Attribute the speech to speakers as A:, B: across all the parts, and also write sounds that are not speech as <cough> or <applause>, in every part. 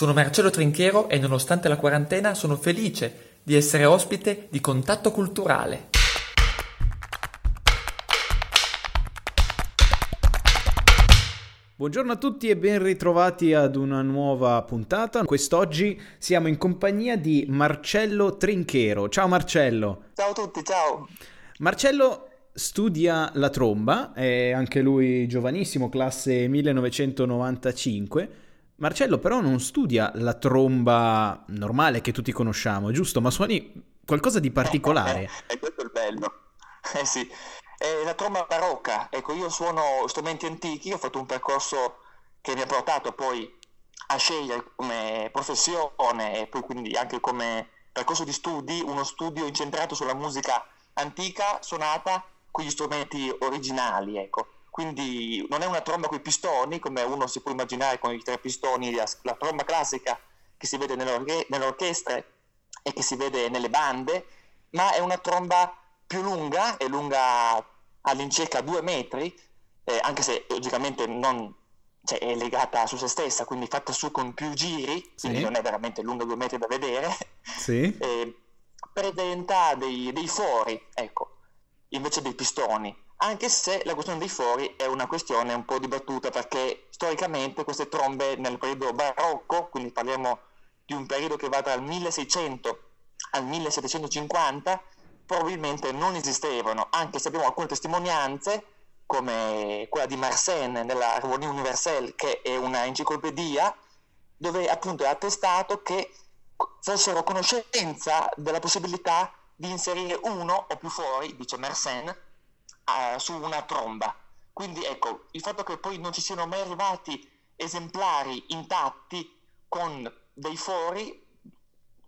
A: Sono Marcello Trinchero e nonostante la quarantena sono felice di essere ospite di Contatto Culturale.
B: Buongiorno a tutti e ben ritrovati ad una nuova puntata. Quest'oggi siamo in compagnia di Marcello Trinchero. Ciao Marcello.
C: Ciao a tutti, ciao.
B: Marcello studia la tromba, è anche lui giovanissimo, classe 1995. Marcello però non studia la tromba normale che tutti conosciamo, giusto? Ma suoni qualcosa di particolare. <laughs>
C: e questo è il bello. <laughs> Eh sì, è la tromba barocca. Ecco, io suono strumenti antichi, ho fatto un percorso che mi ha portato poi a scegliere come professione e poi quindi anche come percorso di studi uno studio incentrato sulla musica antica suonata con gli strumenti originali, ecco. Quindi non è una tromba con i pistoni, come uno si può immaginare con i tre pistoni, la, la tromba classica che si vede nelle, nelle orchestre e che si vede nelle bande, ma è una tromba più lunga, è lunga all'incirca due metri, eh, anche se logicamente non, cioè, è legata su se stessa, quindi fatta su con più giri, quindi sì. non è veramente lunga due metri da vedere. <laughs>
B: Sì.
C: eh, presenta dei, dei fori, ecco, invece dei pistoni, anche se la questione dei fori è una questione un po' dibattuta perché storicamente queste trombe nel periodo barocco, quindi parliamo di un periodo che va dal 1600 al 1750, probabilmente non esistevano, anche se abbiamo alcune testimonianze come quella di Mersenne nella Revue Universelle, che è una enciclopedia, dove appunto è attestato che fossero a conoscenza della possibilità di inserire uno o più fuori, dice Mersenne, uh, su una tromba. Quindi ecco, il fatto che poi non ci siano mai arrivati esemplari intatti con dei fori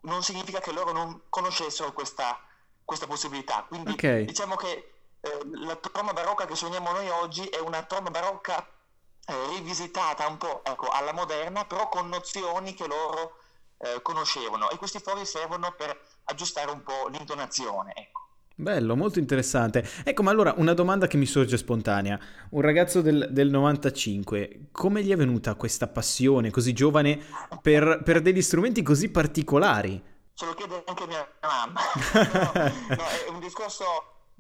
C: non significa che loro non conoscessero questa, questa possibilità. Quindi okay. diciamo che eh, la tromba barocca che suoniamo noi oggi è una tromba barocca eh, rivisitata un po' ecco, alla moderna, però con nozioni che loro eh, conoscevano e questi fori servono per aggiustare un po' l'intonazione. Ecco.
B: Bello, molto interessante. Ecco, ma allora una domanda che mi sorge spontanea. Un ragazzo del, del 95, come gli è venuta questa passione così giovane per, per degli strumenti così particolari?
C: Ce lo chiede anche mia mamma. <laughs> no, no, è un discorso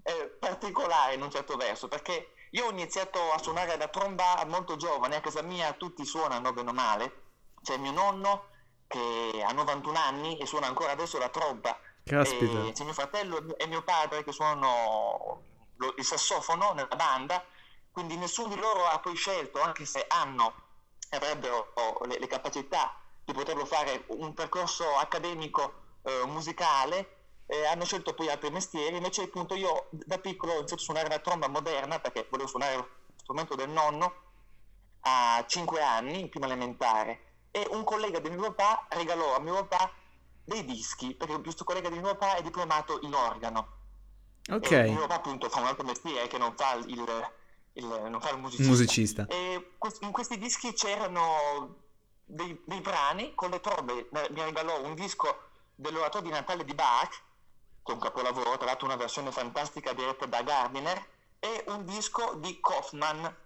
C: eh, particolare in un certo verso, perché io ho iniziato a suonare la tromba molto giovane, a casa mia tutti suonano bene o male. C'è mio nonno che ha 91 anni e suona ancora adesso la tromba
B: Caspita.
C: E c'è mio fratello e mio padre che suonano il sassofono nella banda, quindi nessuno di loro ha poi scelto, anche se hanno, avrebbero le, le capacità di poterlo fare, un percorso accademico eh, musicale, eh, hanno scelto poi altri mestieri, invece appunto io da piccolo ho iniziato a suonare la tromba moderna perché volevo suonare lo strumento del nonno a 5 anni, in prima elementare, e un collega di mio papà regalò a mio papà dei dischi, perché questo collega di mio papà è diplomato in organo.
B: Ok.
C: E mio papà appunto fa un altro mestiere che non fa il, il, non fa il musicista.
B: musicista.
C: E in questi dischi c'erano dei, dei brani con le trombe, mi regalò un disco dell'oratorio di Natale di Bach, che è un capolavoro, tra l'altro una versione fantastica diretta da Gardiner, e un disco di Kaufman,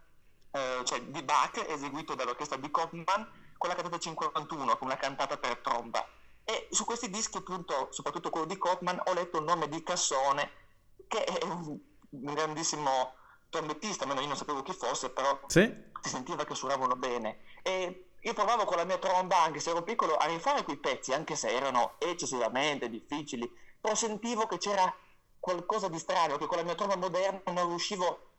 C: eh, cioè di Bach, eseguito dall'orchestra di Kaufman, con la cantata 51, con una cantata per tromba. E su questi dischi, appunto, soprattutto quello di Cotman, ho letto il nome di Cassone, che è un grandissimo trombettista, almeno io non sapevo chi fosse, però
B: sì.
C: si sentiva che suonavano bene. E io provavo con la mia tromba, anche se ero piccolo, a rifare quei pezzi, anche se erano eccessivamente difficili, però sentivo che c'era qualcosa di strano che con la mia tromba moderna non riuscivo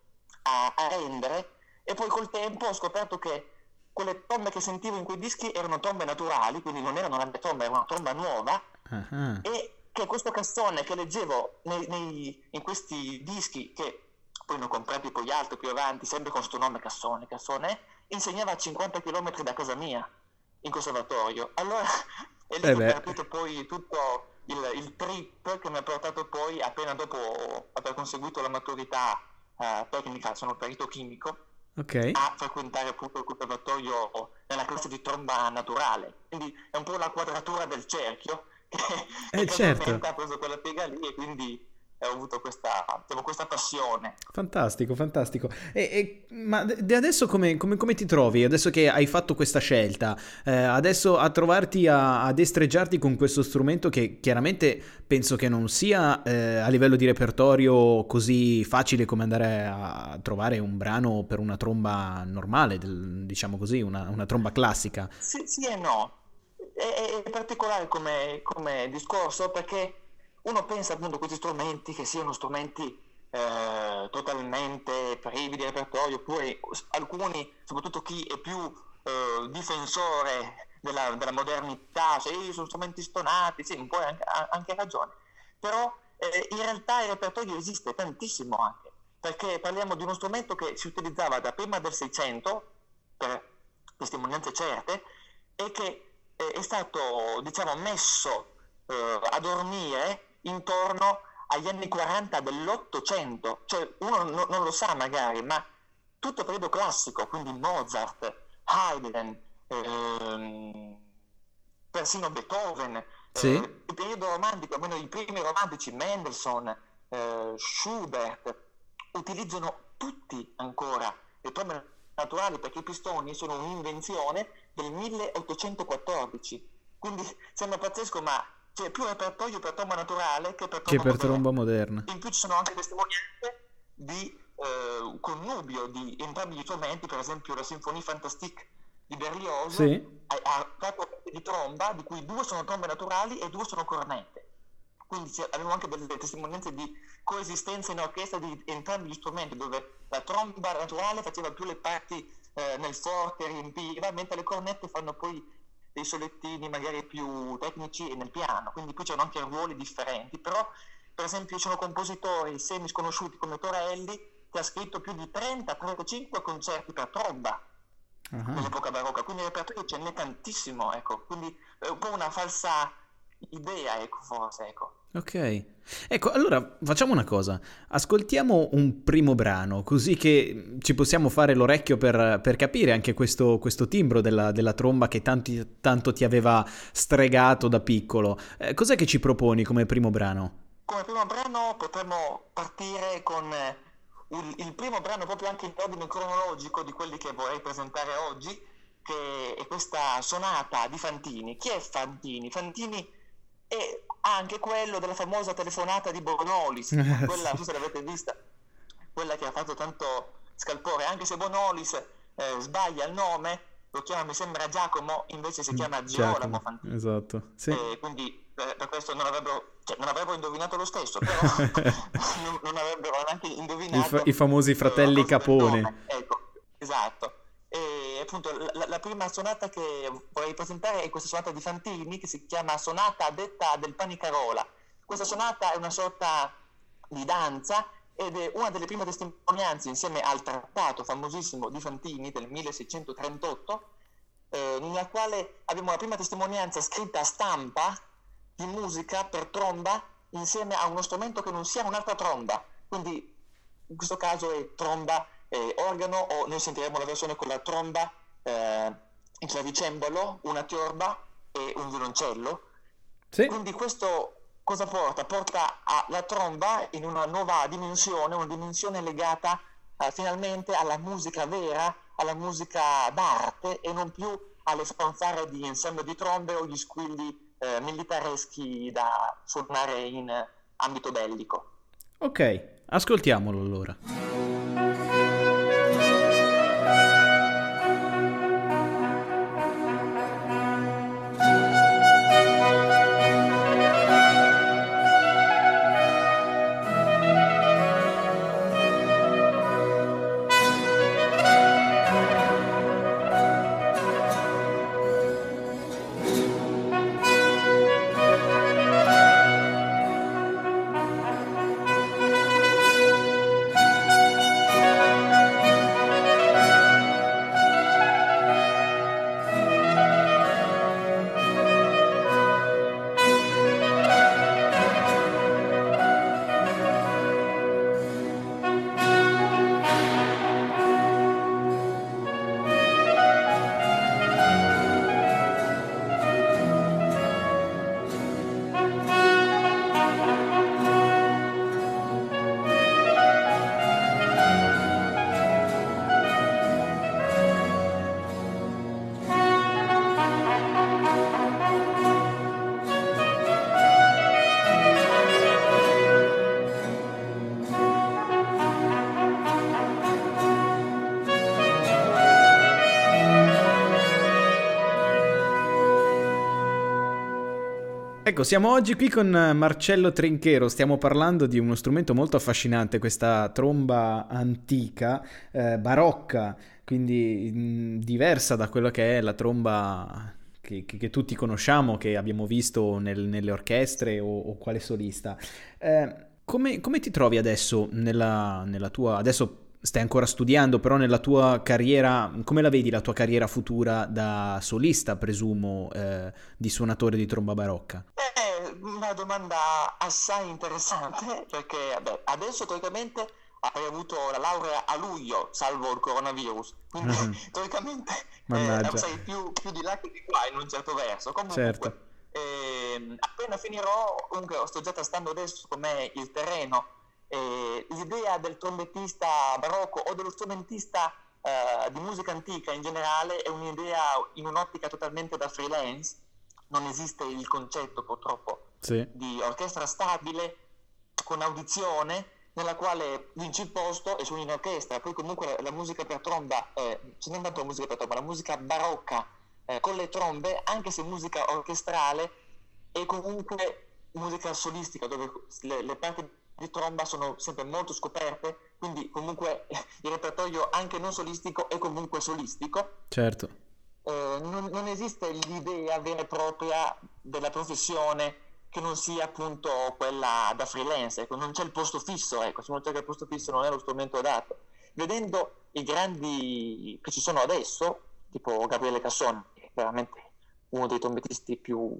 C: a, a rendere. E poi col tempo ho scoperto che quelle trombe che sentivo in quei dischi erano trombe naturali, quindi non erano una mia tromba, era una tromba nuova, uh-huh. e che questo cassone che leggevo nei, nei, in questi dischi, che poi ne ho comprati poi altri più avanti, sempre con questo nome Cassone, Cassone, insegnava a 50 km da casa mia, in conservatorio. Allora, <laughs> e lì eh ho capito poi tutto il, il, trip che mi ha portato poi, appena dopo aver conseguito la maturità uh, tecnica, sono perito chimico,
B: okay.
C: a frequentare appunto il conservatorio nella classe di tromba naturale. Quindi è un po' la quadratura del cerchio <laughs> che,
B: eh, certo.
C: ha preso quella piega lì e quindi ho avuto questa, avevo questa passione.
B: Fantastico, fantastico. E, e, ma adesso come, come, come, ti trovi? Adesso che hai fatto questa scelta, eh, adesso a trovarti a, a, destreggiarti con questo strumento che chiaramente penso che non sia eh, a livello di repertorio così facile come andare a trovare un brano per una tromba normale, del, diciamo così, una, una, tromba classica.
C: Sì, sì e no. È, è particolare come, come discorso perché uno pensa appunto a questi strumenti che siano strumenti eh, totalmente privi di repertorio, oppure alcuni, soprattutto chi è più eh, difensore della, della, modernità, cioè sono strumenti stonati, sì, un po' anche, anche ragione, però eh, in realtà il repertorio esiste tantissimo anche, perché parliamo di uno strumento che si utilizzava da prima del 600, per testimonianze certe, e che eh, è stato, diciamo, messo eh, a dormire intorno agli anni 40 dell'Ottocento, cioè uno no, non lo sa magari, ma tutto periodo classico, quindi Mozart, Haydn, ehm, persino Beethoven,
B: sì.
C: eh, il periodo romantico, almeno i primi romantici, Mendelssohn, eh, Schubert, utilizzano tutti ancora le trombe naturali perché i pistoni sono un'invenzione del 1814. Quindi sembra pazzesco, ma c'è più repertorio per tromba naturale che per tromba,
B: che per tromba moderna.
C: In più ci sono anche testimonianze di eh, connubio di entrambi gli strumenti, per esempio la Sinfonie Fantastique di Berlioz
B: sì.
C: ha, quattro di tromba, di cui due sono trombe naturali e due sono cornette. Quindi abbiamo anche delle testimonianze di coesistenza in orchestra di entrambi gli strumenti, dove la tromba naturale faceva più le parti eh, nel forte, riempiva, mentre le cornette fanno poi dei solettini magari più tecnici nel piano, quindi qui c'erano anche ruoli differenti, però per esempio ci sono compositori semi sconosciuti come Torelli che ha scritto più di 30-35 concerti per tromba uh-huh. nell'epoca barocca, quindi il repertorio ce n'è tantissimo, ecco, quindi è un po' una falsa idea, ecco, forse, ecco.
B: Ok, ecco, allora facciamo una cosa, ascoltiamo un primo brano, così che ci possiamo fare l'orecchio per, per capire anche questo, questo timbro della, della, tromba che tanti, tanto ti aveva stregato da piccolo. Eh, cos'è che ci proponi come primo brano?
C: Come primo brano potremmo partire con eh, il, il primo brano proprio anche in ordine cronologico di quelli che vorrei presentare oggi, che è questa sonata di Fantini. Chi è Fantini? Fantini è anche quello della famosa telefonata di Bonolis, <laughs> quella, non so se l'avete vista, quella che ha fatto tanto scalpore, anche se Bonolis eh, sbaglia il nome, lo chiama mi sembra Giacomo, invece si chiama Girolamo Fantini.
B: Esatto. Sì.
C: Eh, quindi eh, per questo non avrebbero, cioè, non avrebbero indovinato lo stesso, però <laughs> <laughs> non, non, avrebbero neanche indovinato.
B: I, fa- i famosi fratelli Capone.
C: Ecco, esatto. E appunto la, la, prima sonata che vorrei presentare è questa sonata di Fantini che si chiama Sonata detta del Panicarola. Questa sonata è una sorta di danza ed è una delle prime testimonianze insieme al trattato famosissimo di Fantini del 1638 eh, nella quale abbiamo la prima testimonianza scritta a stampa di musica per tromba insieme a uno strumento che non sia un'altra tromba. Quindi in questo caso è tromba eh, organo o noi sentiremo la versione con la tromba, eh, il clavicembalo, una tiorba e un violoncello.
B: Sì.
C: Quindi questo cosa porta? Porta la tromba in una nuova dimensione, una dimensione legata eh, finalmente alla musica vera, alla musica d'arte e non più alle fanfare di ensemble di trombe o gli squilli eh, militareschi da suonare in ambito bellico.
B: Ok, ascoltiamolo allora. Ecco, siamo oggi qui con Marcello Trinchero, stiamo parlando di uno strumento molto affascinante, questa tromba antica, eh, barocca, quindi mh, diversa da quello che è la tromba che, che, che tutti conosciamo, che abbiamo visto nel, nelle orchestre o, o quale solista. Eh, come, come, ti trovi adesso nella, nella tua... Adesso stai ancora studiando, però nella tua carriera, come la vedi la tua carriera futura da solista, presumo, eh, di suonatore di tromba barocca?
C: È una domanda assai interessante <laughs> perché vabbè, adesso teoricamente avrei avuto la laurea a luglio, salvo il coronavirus, quindi mm. <laughs> teoricamente eh, sei più, più, di là che di qua in un certo verso. Comunque, certo. eh, appena finirò, comunque sto già tastando adesso com'è il terreno eh, l'idea del trombettista barocco o dello strumentista eh, di musica antica in generale è un'idea in un'ottica totalmente da freelance, non esiste il concetto purtroppo sì. di orchestra stabile con audizione nella quale vinci il posto e suoni in orchestra, poi comunque la musica per tromba, eh, non tanto la musica per tromba, la musica barocca eh, con le trombe, anche se musica orchestrale, è comunque musica solistica dove le, le parti di tromba sono sempre molto scoperte, quindi comunque <laughs> il repertorio anche non solistico è comunque solistico.
B: Certo.
C: Eh, non, non, esiste l'idea vera e propria della professione che non sia appunto quella da freelance, ecco, non c'è il posto fisso, ecco, se non c'è il posto fisso non è lo strumento adatto. Vedendo i grandi che ci sono adesso, tipo Gabriele Cassoni, che è veramente uno dei trombettisti più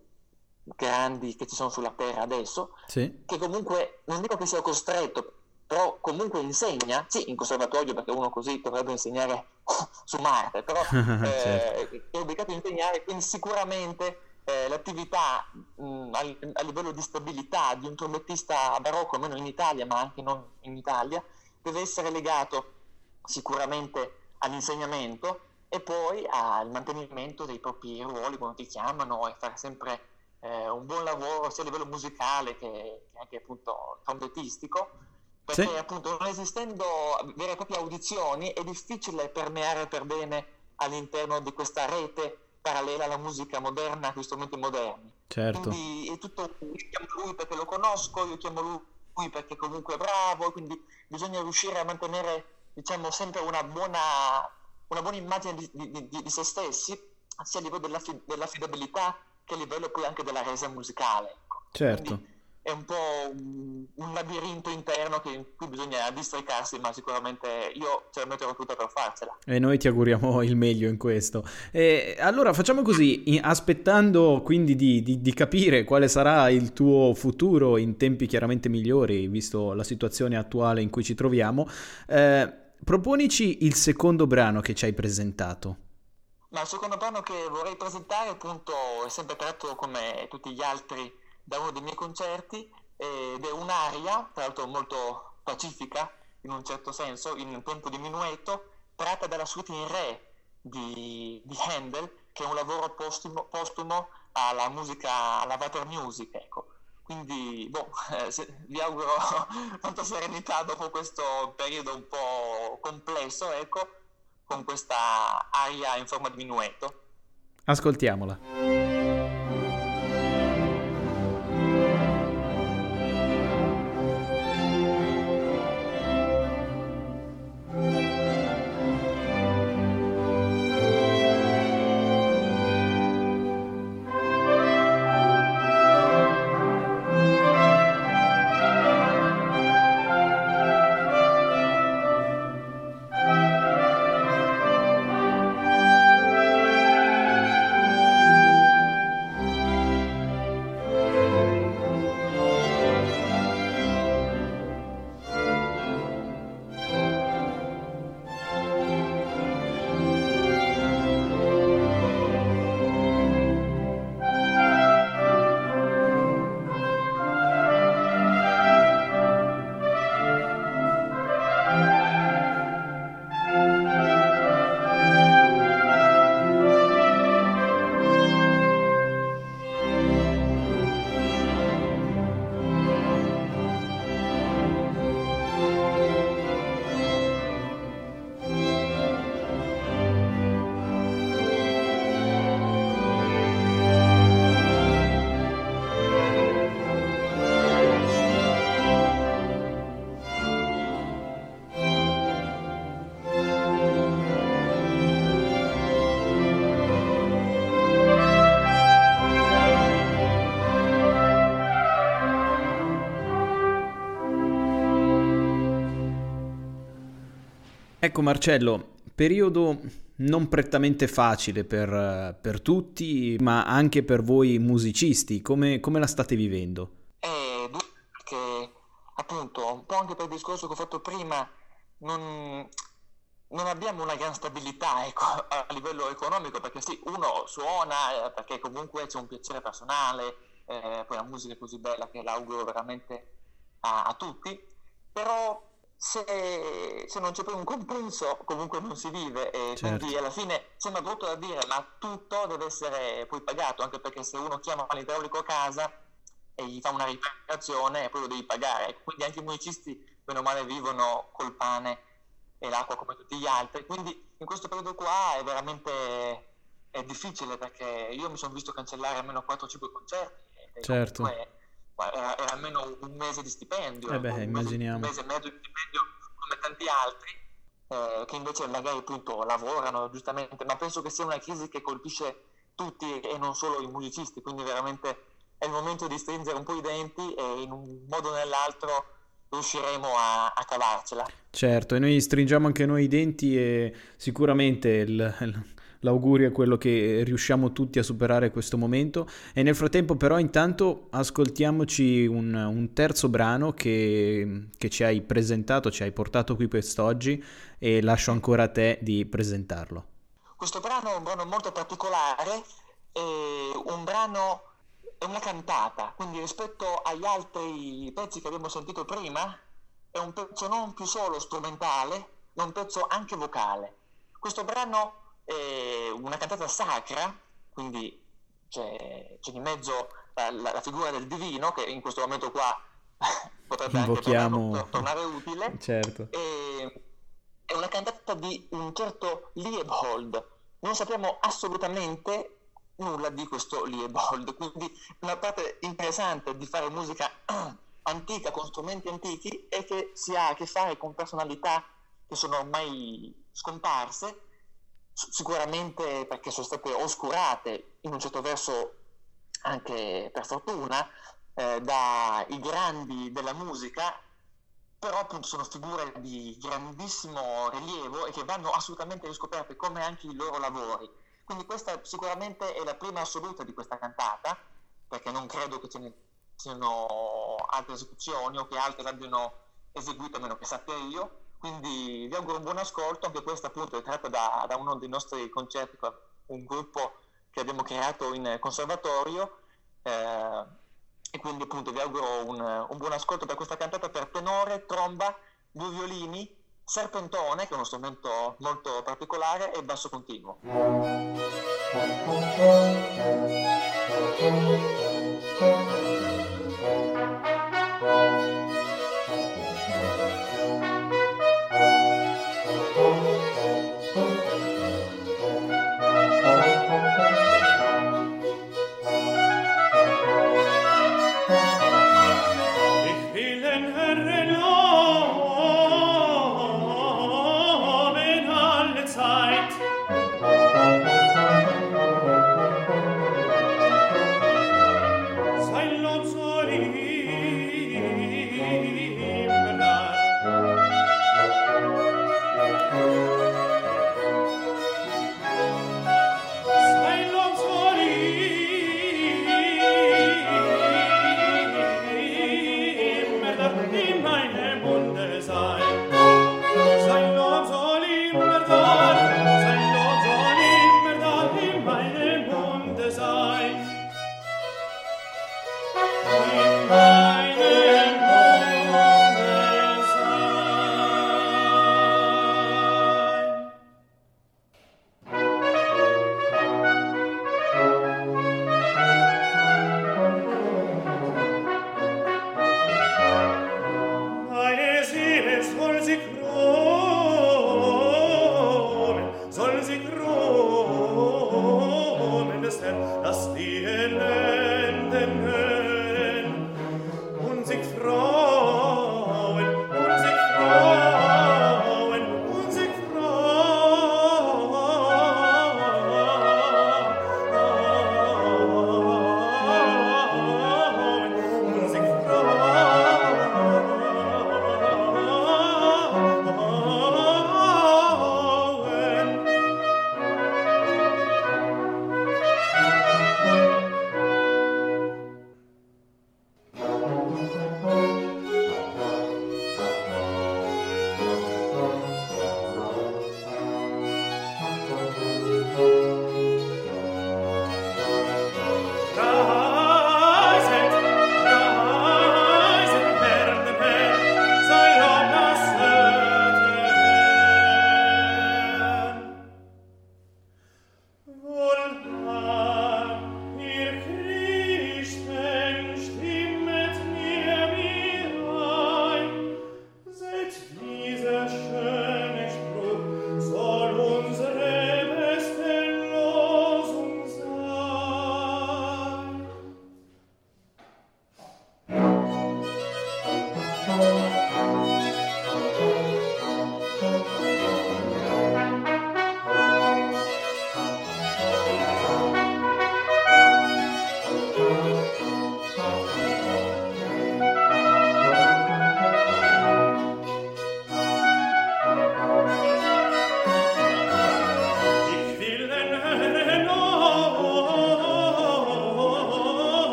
C: grandi che ci sono sulla Terra adesso, sì. che comunque non dico che sia costretto, però comunque insegna, sì, in conservatorio perché uno così dovrebbe insegnare <laughs> su Marte, però <laughs> eh, certo. è obbligato a insegnare, quindi sicuramente eh, l'attività mh, a, a, livello di stabilità di un trombettista barocco, almeno in Italia, ma anche non in Italia, deve essere legato sicuramente all'insegnamento e poi al mantenimento dei propri ruoli quando ti chiamano e fare sempre eh, un buon lavoro sia a livello musicale che, che anche appunto trombettistico, perché sì. appunto non esistendo vere e proprie audizioni è difficile permeare per bene all'interno di questa rete parallela alla musica moderna, agli strumenti moderni.
B: Certo.
C: Quindi è tutto, io chiamo lui perché lo conosco, io chiamo lui perché comunque è bravo, quindi bisogna riuscire a mantenere diciamo sempre una buona, una buona immagine di, di, di, di se stessi, sia a livello dell'affidabilità che a livello poi anche della resa musicale. Ecco.
B: Certo.
C: Quindi è un po' un, un labirinto interno che, in cui bisogna districarsi, ma sicuramente io ce la metterò tutta per farcela.
B: E noi ti auguriamo il meglio in questo. E allora facciamo così, aspettando quindi di, di, di, capire quale sarà il tuo futuro in tempi chiaramente migliori, visto la situazione attuale in cui ci troviamo, eh, proponici il secondo brano che ci hai presentato.
C: Ma il secondo brano che vorrei presentare appunto è sempre tratto come tutti gli altri da uno dei miei concerti ed è un'aria, tra l'altro molto pacifica in un certo senso, in tempo di minuetto, tratta dalla suite in re di, di Handel, che è un lavoro postumo, postumo alla musica, alla Water Music, ecco. Quindi, boh, <laughs> eh, se, vi auguro <laughs> tanta serenità dopo questo periodo un po' complesso, ecco, con questa aria in forma di minuetto.
B: Ascoltiamola. Ecco Marcello, periodo non prettamente facile per, per tutti, ma anche per voi musicisti. Come, come la state vivendo?
C: Eh, perché appunto, un po' anche per il discorso che ho fatto prima, non, non abbiamo una gran stabilità ecco, <laughs> a livello economico, perché sì, uno suona eh, perché comunque c'è un piacere personale, eh, poi la musica è così bella che l'auguro veramente a, a tutti, però se, se, non c'è poi un compenso comunque non si vive e certo. quindi alla fine sembra brutto da dire ma tutto deve essere poi pagato anche perché se uno chiama l'idraulico a casa e gli fa una riparazione poi lo devi pagare. Quindi anche i musicisti meno male vivono col pane e l'acqua come tutti gli altri. Quindi in questo periodo qua è veramente è difficile perché io mi sono visto cancellare almeno 4-5 concerti
B: certo
C: era, era, almeno un mese di stipendio,
B: eh beh, un,
C: immaginiamo. Mese, un mese e mezzo di stipendio come tanti altri, eh, che invece magari appunto lavorano giustamente, ma penso che sia una crisi che colpisce tutti e non solo i musicisti, quindi veramente è il momento di stringere un po' i denti e in un modo o nell'altro riusciremo a, a cavarcela.
B: Certo, e noi stringiamo anche noi i denti e sicuramente il, l'augurio è quello che riusciamo tutti a superare questo momento e nel frattempo però intanto ascoltiamoci un, un terzo brano che, che, ci hai presentato, ci hai portato qui quest'oggi e lascio ancora a te di presentarlo.
C: Questo brano è un brano molto particolare, è un brano è una cantata, quindi rispetto agli altri pezzi che abbiamo sentito prima è un pezzo non più solo strumentale, ma un pezzo anche vocale. Questo brano eh, una cantata sacra, quindi c'è, c'è di mezzo la, la, la, figura del divino che in questo momento qua <laughs> potrebbe
B: Invochiamo...
C: anche tornare, tornare utile.
B: Certo.
C: E, è una cantata di un certo Liebold. Non sappiamo assolutamente nulla di questo Liebold, quindi una parte interessante di fare musica <clears throat> antica con strumenti antichi è che si ha a che fare con personalità che sono ormai scomparse sicuramente perché sono state oscurate in un certo verso anche per fortuna eh, dai grandi della musica però appunto sono figure di grandissimo rilievo e che vanno assolutamente riscoperte come anche i loro lavori. Quindi questa sicuramente è la prima assoluta di questa cantata perché non credo che ce ne siano altre esecuzioni o che altre l'abbiano eseguito a meno che sappia io quindi vi auguro un buon ascolto, anche questa appunto è tratta da, da uno dei nostri concerti, un gruppo che abbiamo creato in conservatorio. Eh, e quindi appunto vi auguro un, un buon ascolto da questa cantata per tenore, tromba, due violini, serpentone, che è uno strumento molto particolare, e basso continuo. Thank you.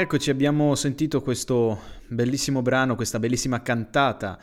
B: Eccoci, abbiamo sentito questo bellissimo brano, questa bellissima cantata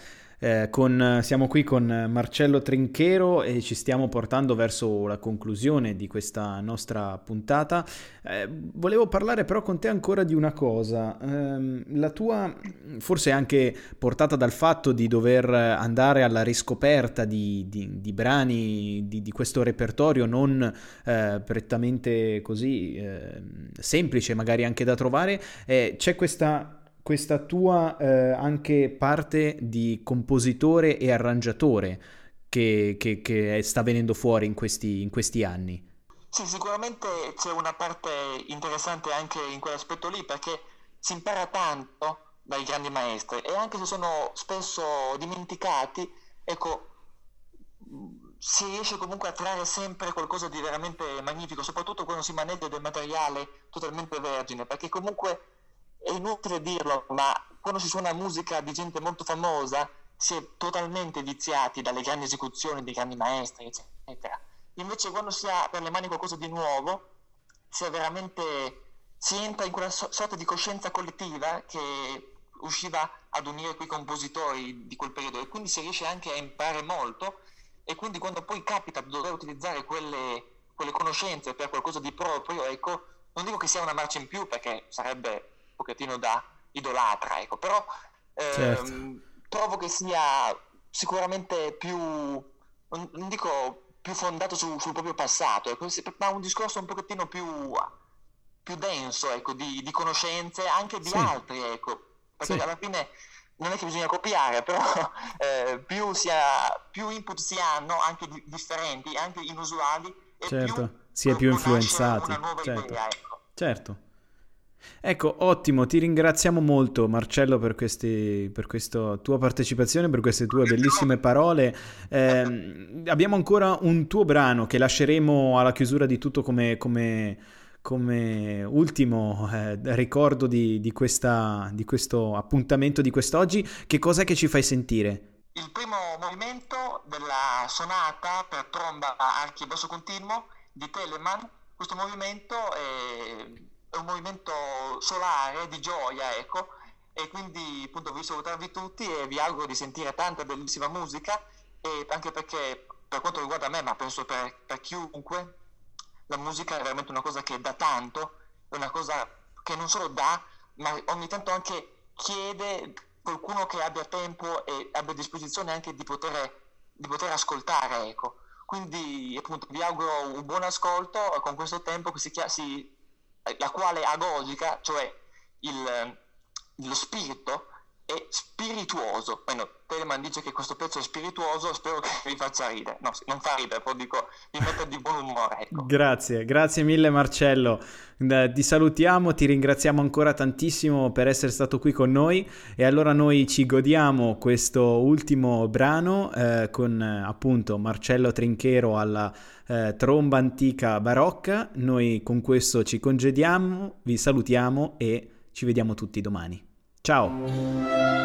B: eh, con, siamo qui con Marcello Trinchero e ci stiamo portando verso la conclusione di questa nostra puntata. Eh, volevo parlare però con te ancora di una cosa. Eh, la tua, forse anche portata dal fatto di dover andare alla riscoperta di, di, di brani di, di, questo repertorio non eh, prettamente così ehm, semplice, magari anche da trovare, eh, c'è questa questa tua eh, anche parte di compositore e arrangiatore che, che, che sta venendo fuori in questi, in questi anni.
C: Sì, sicuramente c'è una parte interessante anche in quell'aspetto lì perché si impara tanto dai grandi maestri e anche se sono spesso dimenticati, ecco, si riesce comunque a trarre sempre qualcosa di veramente magnifico, soprattutto quando si maneggia del materiale totalmente vergine, perché comunque è inutile dirlo, ma quando si suona musica di gente molto famosa si è totalmente viziati dalle grandi esecuzioni dei grandi maestri, eccetera. Invece quando si ha per le mani qualcosa di nuovo, si, veramente, si entra in quella sorta di coscienza collettiva che usciva ad unire quei compositori di quel periodo e quindi si riesce anche a imparare molto e quindi quando poi capita di dover utilizzare quelle, quelle conoscenze per qualcosa di proprio, ecco, non dico che sia una marcia in più perché sarebbe pochettino da idolatra, ecco, però ehm, certo. trovo che sia sicuramente più, non, non dico più fondato su, sul proprio passato, ecco, ma un discorso un pochettino più, più denso, ecco, di, di, conoscenze anche di sì. altri, ecco, perché sì. alla fine non è che bisogna copiare, però <laughs> eh, più, ha, più, input si hanno, anche di, differenti, anche inusuali, e
B: certo. più si è più influenzati. Certo. Idea, ecco. certo. Ecco, ottimo, ti ringraziamo molto Marcello per, questi, per questa tua partecipazione, per queste tue bellissime parole. Eh, abbiamo ancora un tuo brano che lasceremo alla chiusura di tutto come, come, come ultimo eh, ricordo di, di, questa, di questo appuntamento di quest'oggi. Che cos'è che ci fai sentire?
C: Il primo movimento della sonata per tromba archi basso continuo di Telemann. Questo movimento è è un movimento solare di gioia, ecco, e quindi appunto vi salutarvi tutti e vi auguro di sentire tanta bellissima musica e anche perché per quanto riguarda me, ma penso per, per chiunque, la musica è veramente una cosa che dà tanto, è una cosa che non solo dà, ma ogni tanto anche chiede qualcuno che abbia tempo e abbia disposizione anche di poter, di poter ascoltare, ecco. Quindi appunto vi auguro un buon ascolto con questo tempo che si, si la quale agogica, cioè il, lo spirito, è spirituoso. Bueno, Telemann dice che questo pezzo è spirituoso, spero che vi faccia ridere. No, non fa ridere, però dico, vi mette di buon umore. Ecco.
B: Grazie, grazie mille Marcello. Ti salutiamo, ti ringraziamo ancora tantissimo per essere stato qui con noi e allora noi ci godiamo questo ultimo brano eh, con appunto Marcello Trinchero alla eh, tromba antica barocca. Noi con questo ci congediamo, vi salutiamo e ci vediamo tutti domani. Ciao!